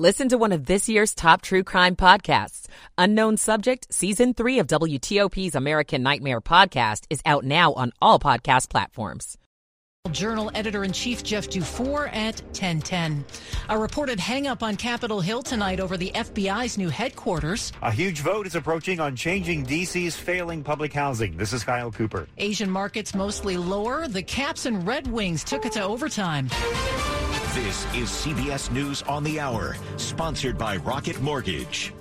Listen to one of this year's top true crime podcasts. Unknown Subject, Season 3 of WTOP's American Nightmare podcast is out now on all podcast platforms. Journal editor in chief Jeff Dufour at 1010. A reported hangup on Capitol Hill tonight over the FBI's new headquarters. A huge vote is approaching on changing D.C.'s failing public housing. This is Kyle Cooper. Asian markets mostly lower. The Caps and Red Wings took it to overtime. This is CBS News on the Hour, sponsored by Rocket Mortgage.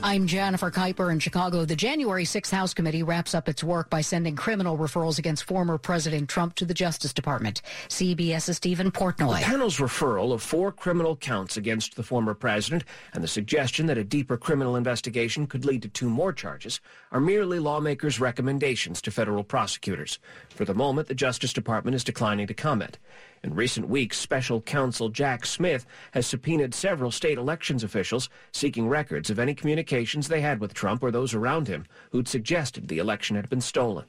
I'm Jennifer Kuiper in Chicago. The January 6th House Committee wraps up its work by sending criminal referrals against former President Trump to the Justice Department. CBS's Stephen Portnoy. The panel's referral of four criminal counts against the former president and the suggestion that a deeper criminal investigation could lead to two more charges are merely lawmakers' recommendations to federal prosecutors. For the moment, the Justice Department is declining to comment. In recent weeks, special counsel Jack Smith has subpoenaed several state elections officials seeking records of any communications they had with Trump or those around him who'd suggested the election had been stolen.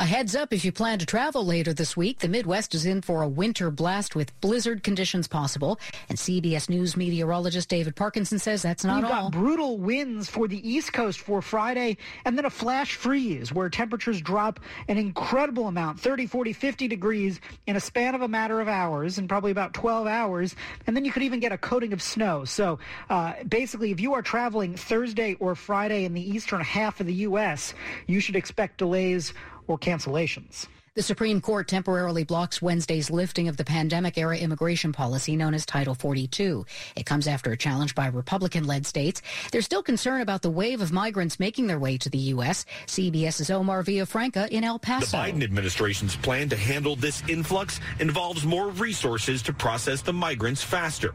A heads up if you plan to travel later this week. The Midwest is in for a winter blast with blizzard conditions possible. And CBS News meteorologist David Parkinson says that's not We've all. got brutal winds for the East Coast for Friday, and then a flash freeze where temperatures drop an incredible amount 30, 40, 50 degrees in a span of a matter of hours, and probably about 12 hours. And then you could even get a coating of snow. So uh, basically, if you are traveling Thursday or Friday in the eastern half of the U.S., you should expect delays or cancellations. The Supreme Court temporarily blocks Wednesday's lifting of the pandemic era immigration policy known as Title 42. It comes after a challenge by Republican led states. There's still concern about the wave of migrants making their way to the U.S. CBS's Omar Villafranca in El Paso. The Biden administration's plan to handle this influx involves more resources to process the migrants faster.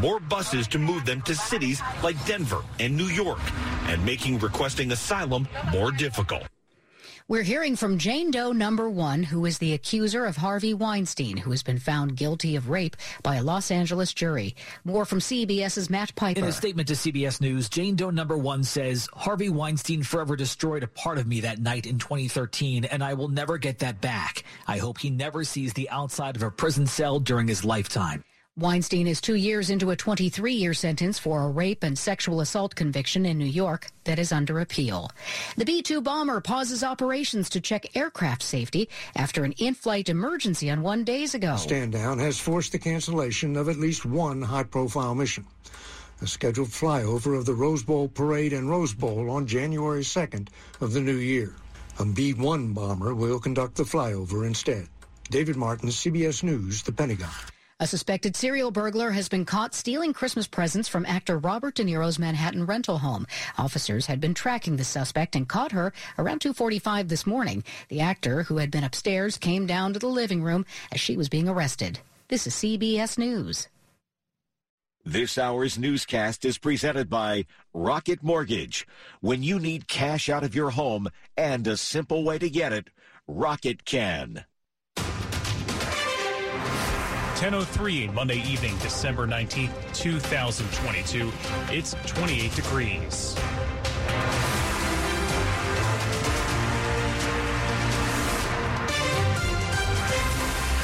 More buses to move them to cities like Denver and New York, and making requesting asylum more difficult. We're hearing from Jane Doe number one, who is the accuser of Harvey Weinstein, who has been found guilty of rape by a Los Angeles jury. More from CBS's Matt Piper. In a statement to CBS News, Jane Doe number one says, Harvey Weinstein forever destroyed a part of me that night in 2013, and I will never get that back. I hope he never sees the outside of a prison cell during his lifetime. Weinstein is two years into a 23 year sentence for a rape and sexual assault conviction in New York that is under appeal. The B 2 bomber pauses operations to check aircraft safety after an in flight emergency on one days ago. Stand down has forced the cancellation of at least one high profile mission. A scheduled flyover of the Rose Bowl parade and Rose Bowl on January 2nd of the new year. A B 1 bomber will conduct the flyover instead. David Martin, CBS News, The Pentagon. A suspected serial burglar has been caught stealing Christmas presents from actor Robert De Niro's Manhattan rental home. Officers had been tracking the suspect and caught her around 2:45 this morning. The actor, who had been upstairs, came down to the living room as she was being arrested. This is CBS News. This hour's newscast is presented by Rocket Mortgage. When you need cash out of your home and a simple way to get it, Rocket can. 10.03 Monday evening, December 19th, 2022. It's 28 degrees.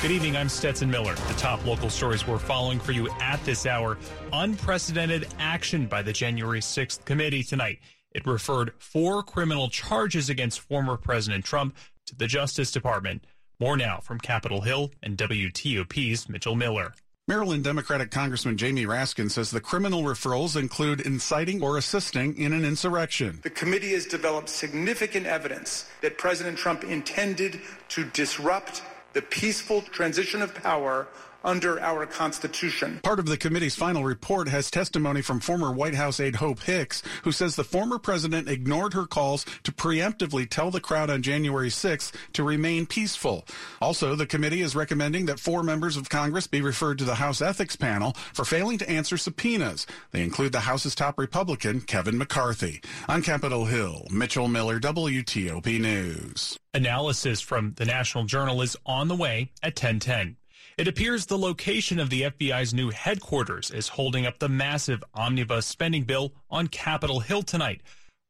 Good evening. I'm Stetson Miller. The top local stories we're following for you at this hour. Unprecedented action by the January 6th committee tonight. It referred four criminal charges against former President Trump to the Justice Department. More now from Capitol Hill and WTOP's Mitchell Miller. Maryland Democratic Congressman Jamie Raskin says the criminal referrals include inciting or assisting in an insurrection. The committee has developed significant evidence that President Trump intended to disrupt the peaceful transition of power under our Constitution. Part of the committee's final report has testimony from former White House aide Hope Hicks, who says the former president ignored her calls to preemptively tell the crowd on January 6th to remain peaceful. Also, the committee is recommending that four members of Congress be referred to the House Ethics Panel for failing to answer subpoenas. They include the House's top Republican, Kevin McCarthy. On Capitol Hill, Mitchell Miller, WTOP News. Analysis from the National Journal is on the way at 1010. It appears the location of the FBI's new headquarters is holding up the massive omnibus spending bill on Capitol Hill tonight.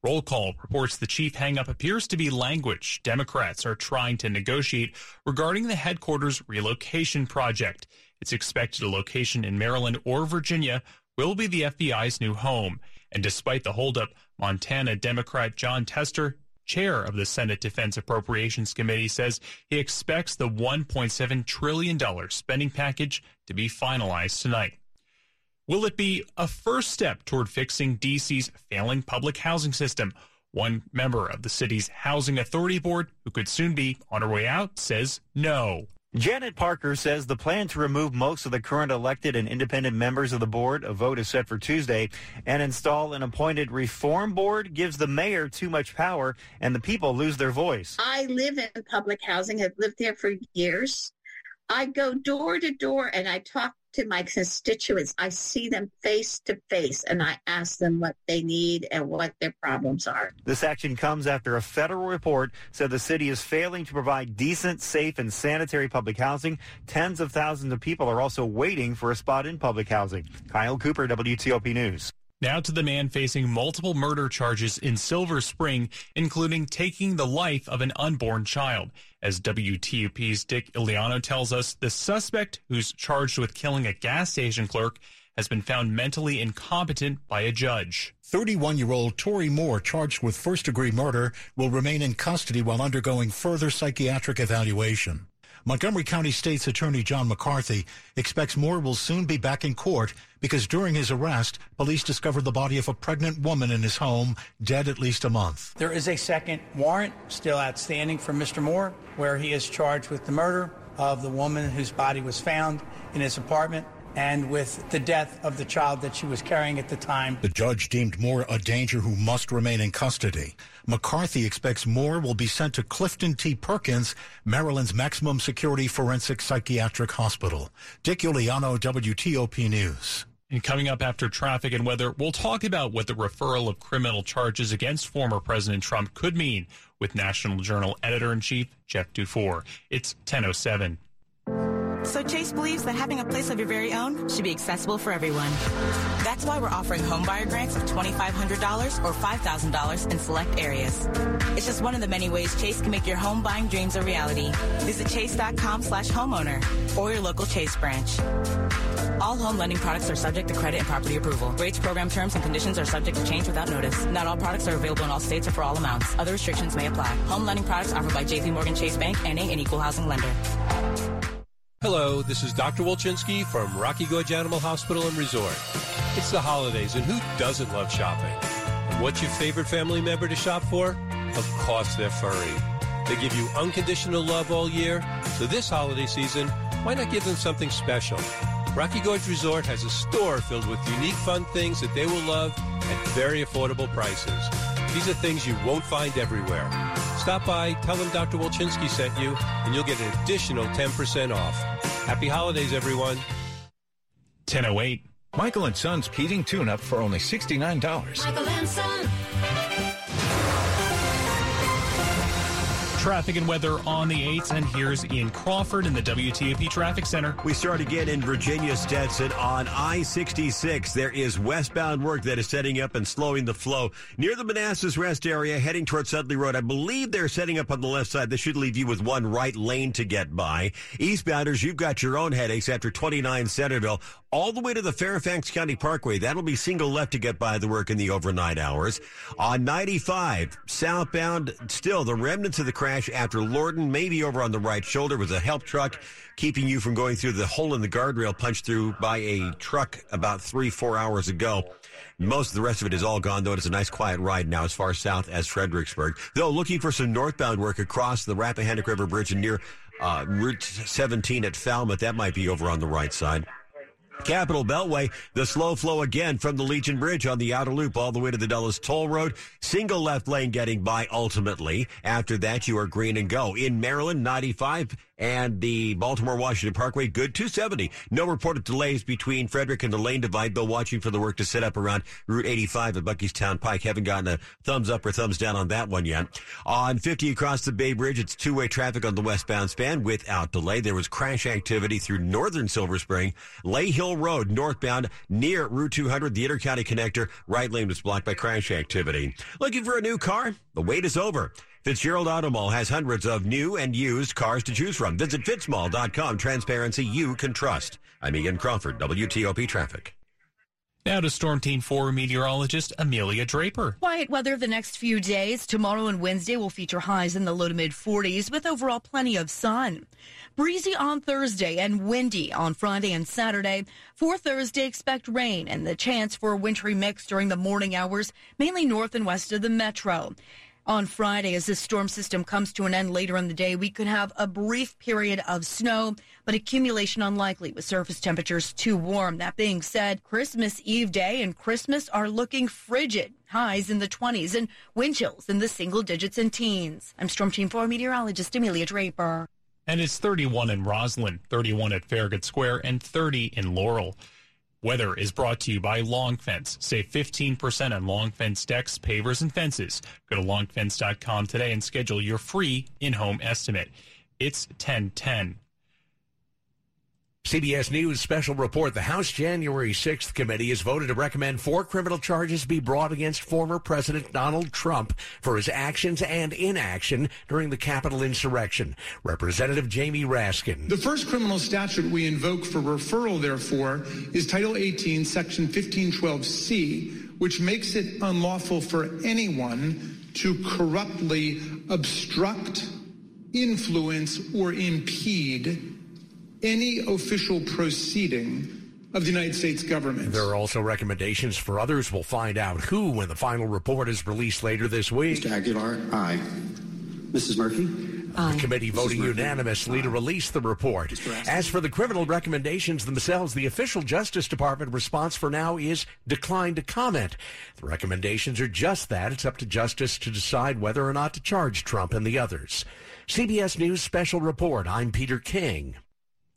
Roll call reports the chief hangup appears to be language Democrats are trying to negotiate regarding the headquarters relocation project. It's expected a location in Maryland or Virginia will be the FBI's new home. And despite the holdup, Montana Democrat Jon Tester, chair of the Senate Defense Appropriations Committee, says he expects the $1.7 trillion spending package to be finalized tonight. Will it be a first step toward fixing D.C.'s failing public housing system? One member of the city's Housing Authority Board, who could soon be on her way out, says no. Janet Parker says the plan to remove most of the current elected and independent members of the board, a vote is set for Tuesday, and install an appointed reform board gives the mayor too much power and the people lose their voice. I live in public housing, I've lived there for years. I go door to door and I talk to my constituents. I see them face to face and I ask them what they need and what their problems are. This action comes after a federal report said the city is failing to provide decent, safe, and sanitary public housing. Tens of thousands of people are also waiting for a spot in public housing. Kyle Cooper, WTOP News. Now to the man facing multiple murder charges in Silver Spring, including taking the life of an unborn child. As WTOP's Dick Uliano tells us, the suspect, who's charged with killing a gas station clerk, has been found mentally incompetent by a judge. 31 year old Tori Moore, charged with first degree murder, will remain in custody while undergoing further psychiatric evaluation. Montgomery County State's Attorney John McCarthy expects Moore will soon be back in court because during his arrest, police discovered the body of a pregnant woman in his home, dead at least a month. There is a second warrant still outstanding for Mr. Moore, where he is charged with the murder of the woman whose body was found in his apartment and with the death of the child that she was carrying at the time. The judge deemed Moore a danger who must remain in custody. McCarthy expects Moore will be sent to Clifton T. Perkins, Maryland's maximum security forensic psychiatric hospital. Dick Uliano, WTOP News. And coming up after traffic and weather, we'll talk about what the referral of criminal charges against former President Trump could mean with National Journal editor in chief Jeff Dufour. It's 1007. So Chase believes that having a place of your very own should be accessible for everyone. That's why we're offering homebuyer grants of $2,500 or $5,000 in select areas. It's just one of the many ways Chase can make your home buying dreams a reality. Visit chase.com slash homeowner or your local Chase branch. All home lending products are subject to credit and property approval. Rates, program terms, and conditions are subject to change without notice. Not all products are available in all states or for all amounts. Other restrictions may apply. Home lending products offered by JP Morgan Chase Bank, NA, an equal housing lender. Hello, this is Dr. Wolchinski from Rocky Gorge Animal Hospital and Resort. It's the holidays, and who doesn't love shopping? And what's your favorite family member to shop for? Of course, they're furry. They give you unconditional love all year, so this holiday season, why not give them something special? Rocky Gorge Resort has a store filled with unique fun things that they will love at very affordable prices. These are things you won't find everywhere. Stop by, tell them Dr. Wolchinski sent you, and you'll get an additional 10% off. Happy holidays, everyone. 1008. Michael and Son's heating tune-up for only $69. Michael and Son. Traffic and weather on the 8th, and here's Ian Crawford in the WTOP Traffic Center. We start again in Virginia, Stetson. On I 66, there is westbound work that is setting up and slowing the flow near the Manassas Rest area, heading towards Sudley Road. I believe they're setting up on the left side. This should leave you with one right lane to get by. Eastbounders, you've got your own headaches after 29 Centerville, all the way to the Fairfax County Parkway. That'll be single left to get by the work in the overnight hours. On 95, southbound, still the remnants of the crash after Lorton, maybe over on the right shoulder, was a help truck keeping you from going through the hole in the guardrail punched through by a truck about three, four hours ago. Most of the rest of it is all gone, though. It's a nice quiet ride now as far south as Fredericksburg. Though looking for some northbound work across the Rappahannock River Bridge and near uh, Route 17 at Falmouth. That might be over on the right side. Capital Beltway, the slow flow again from the Legion Bridge on the outer loop all the way to the Dulles Toll Road. Single left lane getting by ultimately. After that, you are green and go. In Maryland, 95 and the Baltimore Washington Parkway, good 270. No reported delays between Frederick and the lane divide, though watching for the work to set up around Route 85 at Buckeystown Pike. Haven't gotten a thumbs up or thumbs down on that one yet. On 50 across the Bay Bridge, it's two way traffic on the westbound span without delay. There was crash activity through northern Silver Spring, Lay Hill Road northbound near Route 200, the intercounty connector. Right lane was blocked by crash activity. Looking for a new car? The wait is over. Fitzgerald Auto Mall has hundreds of new and used cars to choose from. Visit fitzmall.com. Transparency you can trust. I'm Ian Crawford, WTOP Traffic. Now to Storm Team 4 meteorologist Amelia Draper. Quiet weather the next few days. Tomorrow and Wednesday will feature highs in the low to mid 40s with overall plenty of sun. Breezy on Thursday and windy on Friday and Saturday. For Thursday, expect rain and the chance for a wintry mix during the morning hours, mainly north and west of the metro. On Friday, as this storm system comes to an end later in the day, we could have a brief period of snow, but accumulation unlikely with surface temperatures too warm. That being said, Christmas Eve day and Christmas are looking frigid. Highs in the 20s and wind chills in the single digits and teens. I'm Storm Team 4 meteorologist Amelia Draper. And it's 31 in Rosslyn, 31 at Farragut Square, and 30 in Laurel. Weather is brought to you by Long Fence. Save 15% on Long Fence decks, pavers, and fences. Go to longfence.com today and schedule your free in-home estimate. It's 1010. CBS News special report. The House January 6th committee has voted to recommend four criminal charges be brought against former President Donald Trump for his actions and inaction during the Capitol insurrection. Representative Jamie Raskin. The first criminal statute we invoke for referral, therefore, is Title 18, Section 1512C, which makes it unlawful for anyone to corruptly obstruct, influence, or impede any official proceeding of the United States government. There are also recommendations for others. We'll find out who when the final report is released later this week. Mr. Aguilar, aye. Mrs. Murphy? The committee voting unanimously to release the report. As for the criminal recommendations themselves, the official Justice Department response for now is decline to comment. The recommendations are just that. It's up to Justice to decide whether or not to charge Trump and the others. CBS News Special Report. I'm Peter King.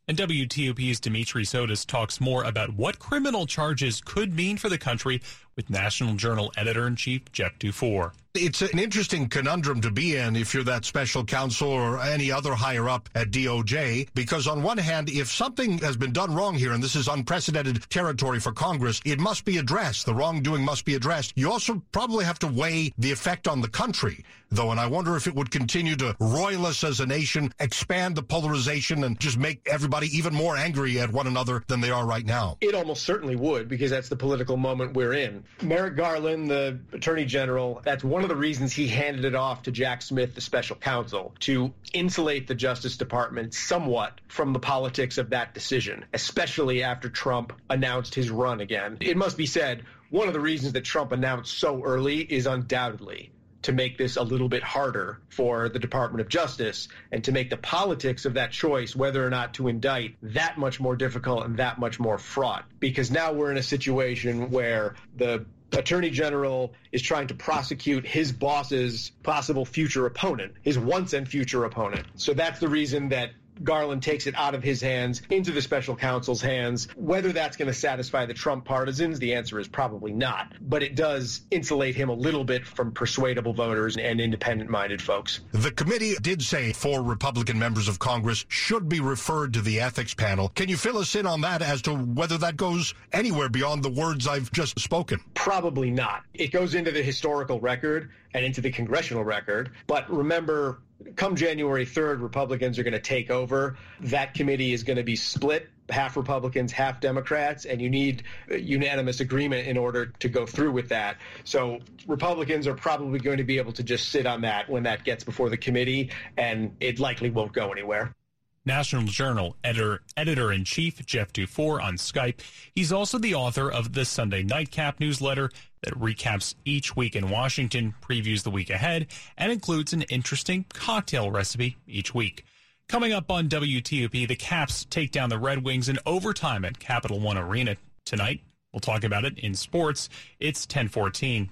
And WTOP's Dimitri Sotis talks more about what criminal charges could mean for the country with National Journal editor in chief Jeff Dufour. It's an interesting conundrum to be in if you're that special counsel or any other higher up at DOJ, because on one hand, if something has been done wrong here, and this is unprecedented territory for Congress, it must be addressed. The wrongdoing must be addressed. You also probably have to weigh the effect on the country, though, and I wonder if it would continue to roil us as a nation, expand the polarization, and just make everybody even more angry at one another than they are right now. It almost certainly would, because that's the political moment we're in. Merrick Garland, the Attorney General, that's one of the reasons he handed it off to Jack Smith, the special counsel, to insulate the Justice Department somewhat from the politics of that decision, especially after Trump announced his run again. It must be said, one of the reasons that Trump announced so early is undoubtedly to make this a little bit harder for the Department of Justice and to make the politics of that choice, whether or not to indict, that much more difficult and that much more fraught. Because now we're in a situation where the Attorney General is trying to prosecute his boss's possible future opponent, his once and future opponent. So that's the reason that Garland takes it out of his hands into the special counsel's hands. Whether that's going to satisfy the Trump partisans, the answer is probably not. But it does insulate him a little bit from persuadable voters and independent minded folks. The committee did say four Republican members of Congress should be referred to the ethics panel. Can you fill us in on that as to whether that goes anywhere beyond the words I've just spoken? Probably not. It goes into the historical record and into the congressional record. But remember, come January 3rd, Republicans are going to take over. That committee is going to be split half Republicans, half Democrats, and you need uh, unanimous agreement in order to go through with that. So Republicans are probably going to be able to just sit on that when that gets before the committee, and it likely won't go anywhere. National Journal editor editor in chief Jeff Dufour on Skype. He's also the author of the Sunday Nightcap newsletter that recaps each week in Washington, previews the week ahead, and includes an interesting cocktail recipe each week. Coming up on WTOP, the Caps take down the Red Wings in overtime at Capital One Arena tonight. We'll talk about it in sports. It's 1014.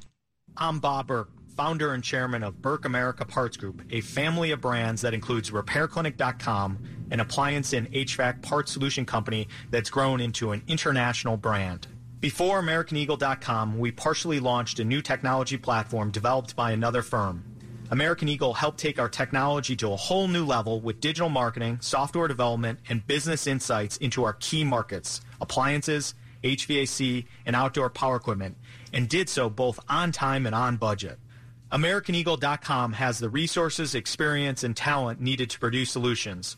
I'm Bob Burke, founder and chairman of Burke America Parts Group, a family of brands that includes RepairClinic.com, an appliance and HVAC parts solution company that's grown into an international brand. Before AmericanEagle.com, we partially launched a new technology platform developed by another firm. American Eagle helped take our technology to a whole new level with digital marketing, software development, and business insights into our key markets appliances, HVAC, and outdoor power equipment, and did so both on time and on budget. AmericanEagle.com has the resources, experience, and talent needed to produce solutions.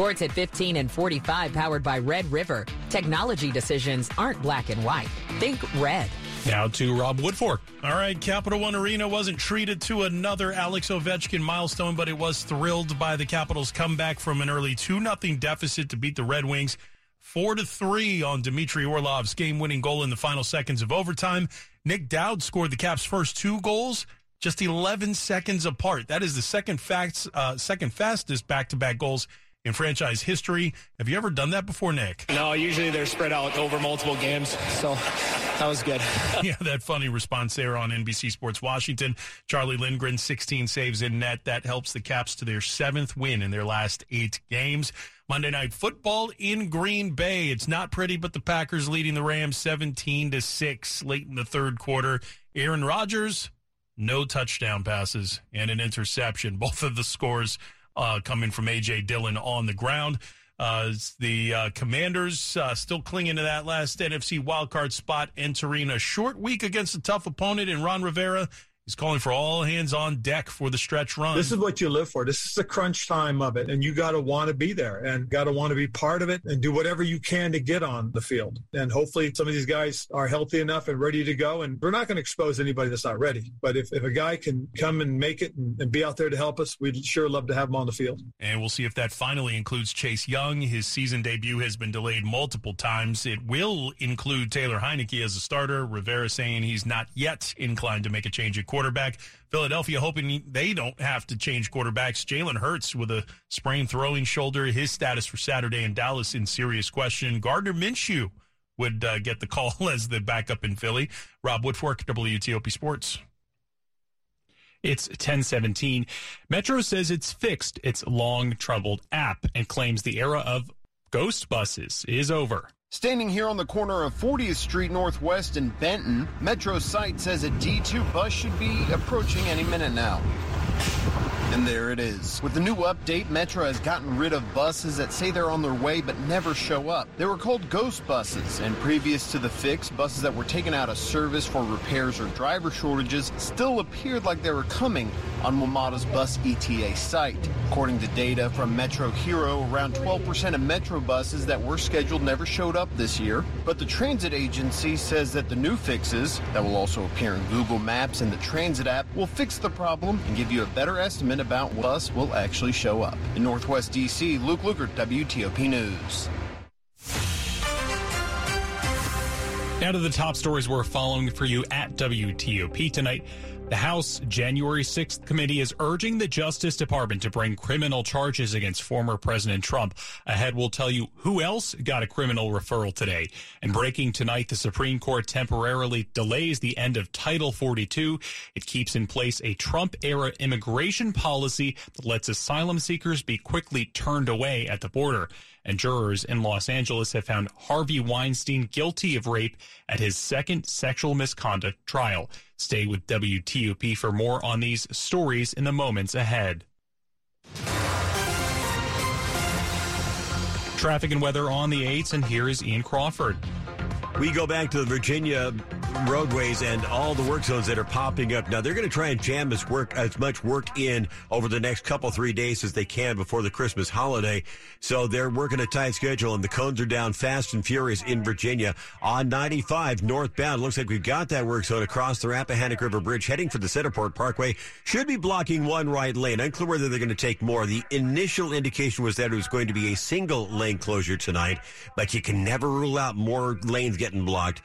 Sports at 15 and 45 powered by Red River. Technology decisions aren't black and white. Think red. Now to Rob Woodfork. All right, Capital One Arena wasn't treated to another Alex Ovechkin milestone, but it was thrilled by the Capitals' comeback from an early 2 0 deficit to beat the Red Wings 4 to 3 on Dmitry Orlov's game winning goal in the final seconds of overtime. Nic Dowd scored the Caps' first two goals just 11 seconds apart. That is the second, facts, uh, second fastest back to back goals in franchise history. Have you ever done that before, Nic? No, usually they're spread out over multiple games. So that was good. yeah, that funny response there on NBC Sports Washington. Charlie Lindgren, 16 saves in net. That helps the Caps to their seventh win in their last eight games. Monday Night Football in Green Bay. It's not pretty, but the Packers leading the Rams 17 to 6 late in the third quarter. Aaron Rodgers, no touchdown passes and an interception. Both of the scores uh, coming from A.J. Dillon on the ground. Uh, the uh, Commanders uh, still clinging to that last NFC wildcard spot, entering a short week against a tough opponent in Ron Rivera. He's calling for all hands on deck for the stretch run. This is what you live for. This is the crunch time of it, and you got to want to be there and got to want to be part of it and do whatever you can to get on the field. And hopefully, some of these guys are healthy enough and ready to go. And we're not going to expose anybody that's not ready. But if, if a guy can come and make it and, and be out there to help us, we'd sure love to have him on the field. And we'll see if that finally includes Chase Young. His season debut has been delayed multiple times. It will include Taylor Heinicke as a starter. Rivera saying he's not yet inclined to make a change at quarterback. Philadelphia hoping they don't have to change quarterbacks. Jalen Hurts with a sprained throwing shoulder. His status for Saturday in Dallas in serious question. Gardner Minshew would uh, get the call as the backup in Philly. Rob Woodfork, WTOP Sports. It's 1017. Metro says it's fixed its long troubled app and claims the era of ghost buses is over. Standing here on the corner of 40th Street Northwest in Benton, Metro site says a D2 bus should be approaching any minute now. And there it is. With the new update, Metro has gotten rid of buses that say they're on their way but never show up. They were called ghost buses, and previous to the fix, buses that were taken out of service for repairs or driver shortages still appeared like they were coming on WMATA's bus ETA site. According to data from MetroHero, around 12% of Metro buses that were scheduled never showed up this year. But the transit agency says that the new fixes, that will also appear in Google Maps and the Transit app, will fix the problem and give you a better estimate about what bus will actually show up. In Northwest D.C., Luke Lukert, WTOP News. Now to the top stories we're following for you at WTOP tonight. The House January 6th committee is urging the Justice Department to bring criminal charges against former President Trump. Ahead, we'll tell you who else got a criminal referral today. And breaking tonight, the Supreme Court temporarily delays the end of Title 42. It keeps in place a Trump era immigration policy that lets asylum seekers be quickly turned away at the border and jurors in Los Angeles have found Harvey Weinstein guilty of rape at his second sexual misconduct trial. Stay with WTOP for more on these stories in the moments ahead. Traffic and weather on the 8s, and here is Ian Crawford. We go back to the Virginia roadways and all the work zones that are popping up. Now they're going to try and jam as work as much work in over the next couple three days as they can before the Christmas holiday. So they're working a tight schedule and the cones are down fast and furious in Virginia on 95 northbound. Looks like we've got that work zone across the Rappahannock River Bridge heading for the Centreport Parkway. Should be blocking one right lane. Unclear whether they're going to take more. The initial indication was that it was going to be a single lane closure tonight, but you can never rule out more lanes getting blocked.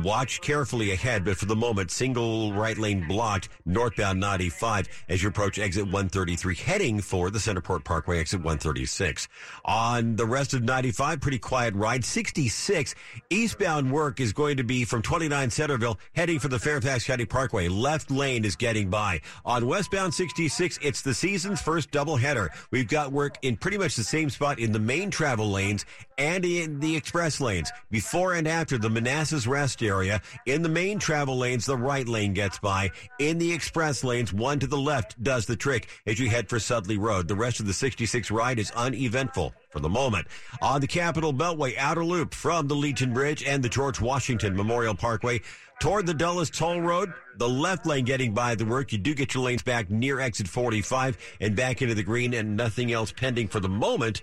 Watch carefully ahead, but for the moment, single right lane blocked northbound 95 as you approach exit 133, heading for the Centreport Parkway exit 136. On the rest of 95, pretty quiet ride. 66 eastbound work is going to be from 29 Centerville, heading for the Fairfax County Parkway. Left lane is getting by. On westbound 66, it's the season's first doubleheader. We've got work in pretty much the same spot in the main travel lanes and in the express lanes. Before and after the Manassas rest area, in the main travel lanes, the right lane gets by. In the express lanes, one to the left does the trick as you head for Sudley Road. The rest of the 66 ride is uneventful for the moment. On the Capital Beltway outer loop from the Legion Bridge and the George Washington Memorial Parkway toward the Dulles Toll Road, the left lane getting by the work. You do get your lanes back near exit 45 and back into the green and nothing else pending for the moment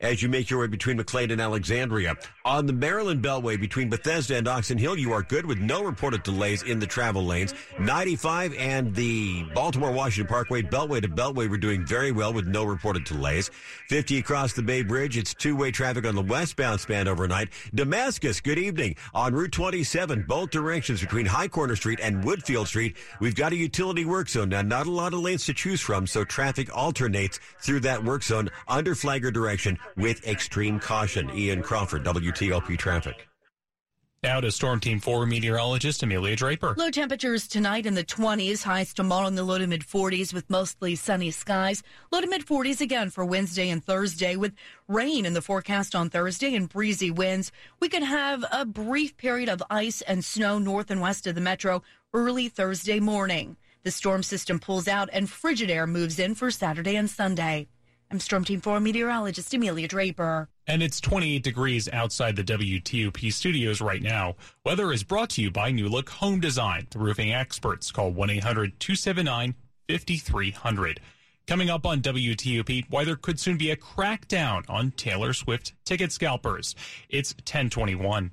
as you make your way between McLean and Alexandria. On the Maryland Beltway between Bethesda and Oxon Hill, you are good with no reported delays in the travel lanes. 95 and the Baltimore Washington Parkway, Beltway to Beltway, we're doing very well with no reported delays. 50 across the Bay Bridge, it's two way traffic on the westbound span overnight. Damascus, good evening. On Route 27, both directions between High Corner Street and Woodfield Street, we've got a utility work zone. Now, not a lot of lanes to choose from, so traffic alternates through that work zone under flagger direction with extreme caution. Ian Crawford, WTOP Traffic. Now to Storm Team 4 meteorologist Amelia Draper. Low temperatures tonight in the 20s, highs tomorrow in the low to mid 40s with mostly sunny skies. Low to mid 40s again for Wednesday and Thursday with rain in the forecast on Thursday and breezy winds. We could have a brief period of ice and snow north and west of the metro early Thursday morning. The storm system pulls out and frigid air moves in for Saturday and Sunday. I'm Storm Team 4 meteorologist Amelia Draper. And it's 28 degrees outside the WTOP studios right now. Weather is brought to you by New Look Home Design, the roofing experts. Call 1 800 279 5300. Coming up on WTOP, why there could soon be a crackdown on Taylor Swift ticket scalpers. It's 1021.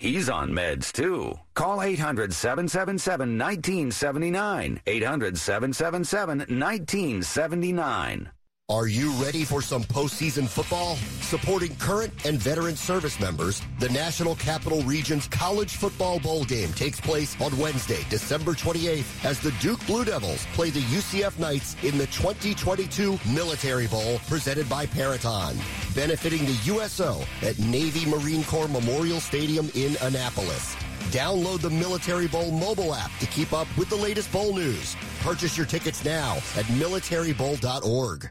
He's on meds too. Call 800 777 1979. 800 777 1979. Are you ready for some postseason football? Supporting current and veteran service members, the National Capital Region's College Football Bowl game takes place on Wednesday, December 28th, as the Duke Blue Devils play the UCF Knights in the 2022 Military Bowl presented by Peraton, benefiting the USO at Navy Marine Corps Memorial Stadium in Annapolis. Download the Military Bowl mobile app to keep up with the latest bowl news. Purchase your tickets now at militarybowl.org.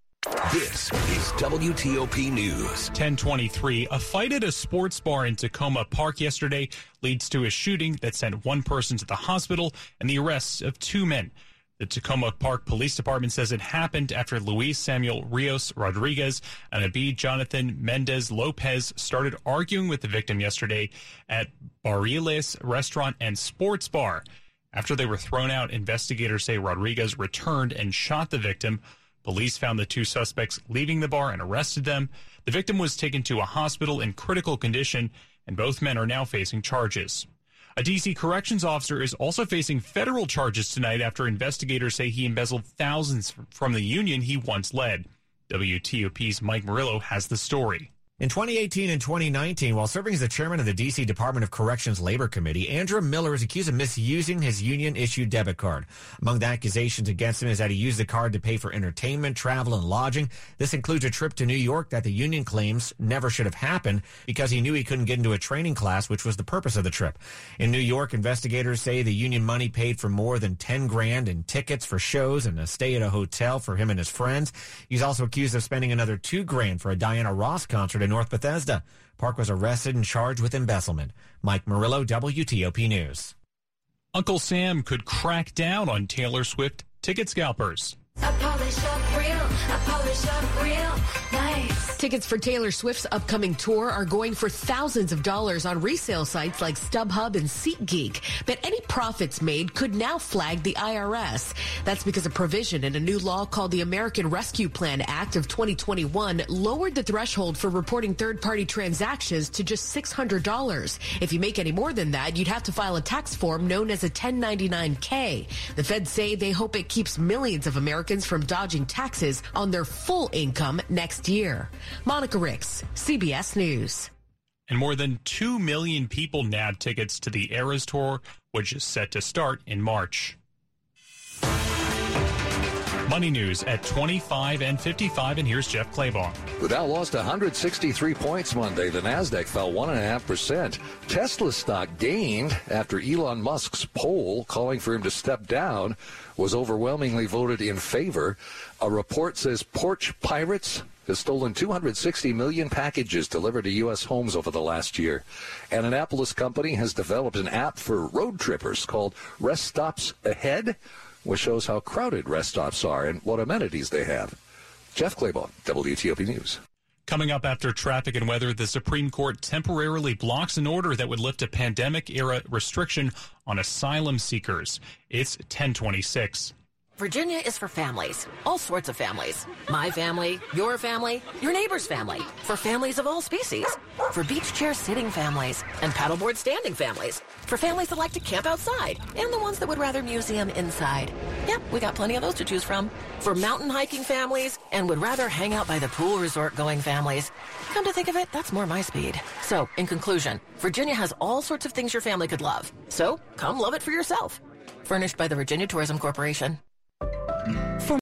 This is WTOP News. 1023. A fight at a sports bar in Takoma Park yesterday leads to a shooting that sent one person to the hospital and the arrests of two men. The Takoma Park Police Department says it happened after Luis Samuel Rios Rodriguez and Abid Jonathan Mendez Lopez started arguing with the victim yesterday at Barriles Restaurant and Sports Bar. After they were thrown out, investigators say Rodriguez returned and shot the victim. Police found the two suspects leaving the bar and arrested them. The victim was taken to a hospital in critical condition, and both men are now facing charges. A DC corrections officer is also facing federal charges tonight after investigators say he embezzled thousands from the union he once led. WTOP's Mike Murillo has the story. In 2018 and 2019, while serving as the chairman of the D.C. Department of Corrections Labor Committee, Andrew Miller is accused of misusing his union-issued debit card. Among the accusations against him is that he used the card to pay for entertainment, travel, and lodging. This includes a trip to New York that the union claims never should have happened because he knew he couldn't get into a training class, which was the purpose of the trip. In New York, investigators say the union money paid for more than 10 grand in tickets for shows and a stay at a hotel for him and his friends. He's also accused of spending another 2 grand for a Diana Ross concert in North Bethesda. Park was arrested and charged with embezzlement. Mike Murillo, WTOP News. Uncle Sam could crack down on Taylor Swift ticket scalpers. Tickets for Taylor Swift's upcoming tour are going for thousands of dollars on resale sites like StubHub and SeatGeek. But any profits made could now flag the IRS. That's because a provision in a new law called the American Rescue Plan Act of 2021 lowered the threshold for reporting third-party transactions to just $600. If you make any more than that, you'd have to file a tax form known as a 1099-K. The feds say they hope it keeps millions of Americans from dodging taxes on their full income next year. Monica Ricks, CBS News. And more than 2 million people nabbed tickets to the Eras Tour, which is set to start in March. Money news at 25 and 55, and here's Jeff Clabaugh. The Dow lost 163 points Monday. The Nasdaq fell 1.5%. Tesla stock gained after Elon Musk's poll calling for him to step down was overwhelmingly voted in favor. A report says porch pirates has stolen 260 million packages delivered to U.S. homes over the last year. An Annapolis company has developed an app for road trippers called Rest Stops Ahead, which shows how crowded rest stops are and what amenities they have. Jeff Clabaugh, WTOP News. Coming up after traffic and weather, the Supreme Court temporarily blocks an order that would lift a pandemic era restriction on asylum seekers. It's 1026. Virginia is for families, all sorts of families. My family, your family, your neighbor's family. For families of all species. For beach chair sitting families and paddleboard standing families. For families that like to camp outside and the ones that would rather museum inside. Yep, we got plenty of those to choose from. For mountain hiking families and would rather hang out by the pool resort going families. Come to think of it, that's more my speed. So, in conclusion, Virginia has all sorts of things your family could love. So, come love it for yourself. Furnished by the Virginia Tourism Corporation. 凤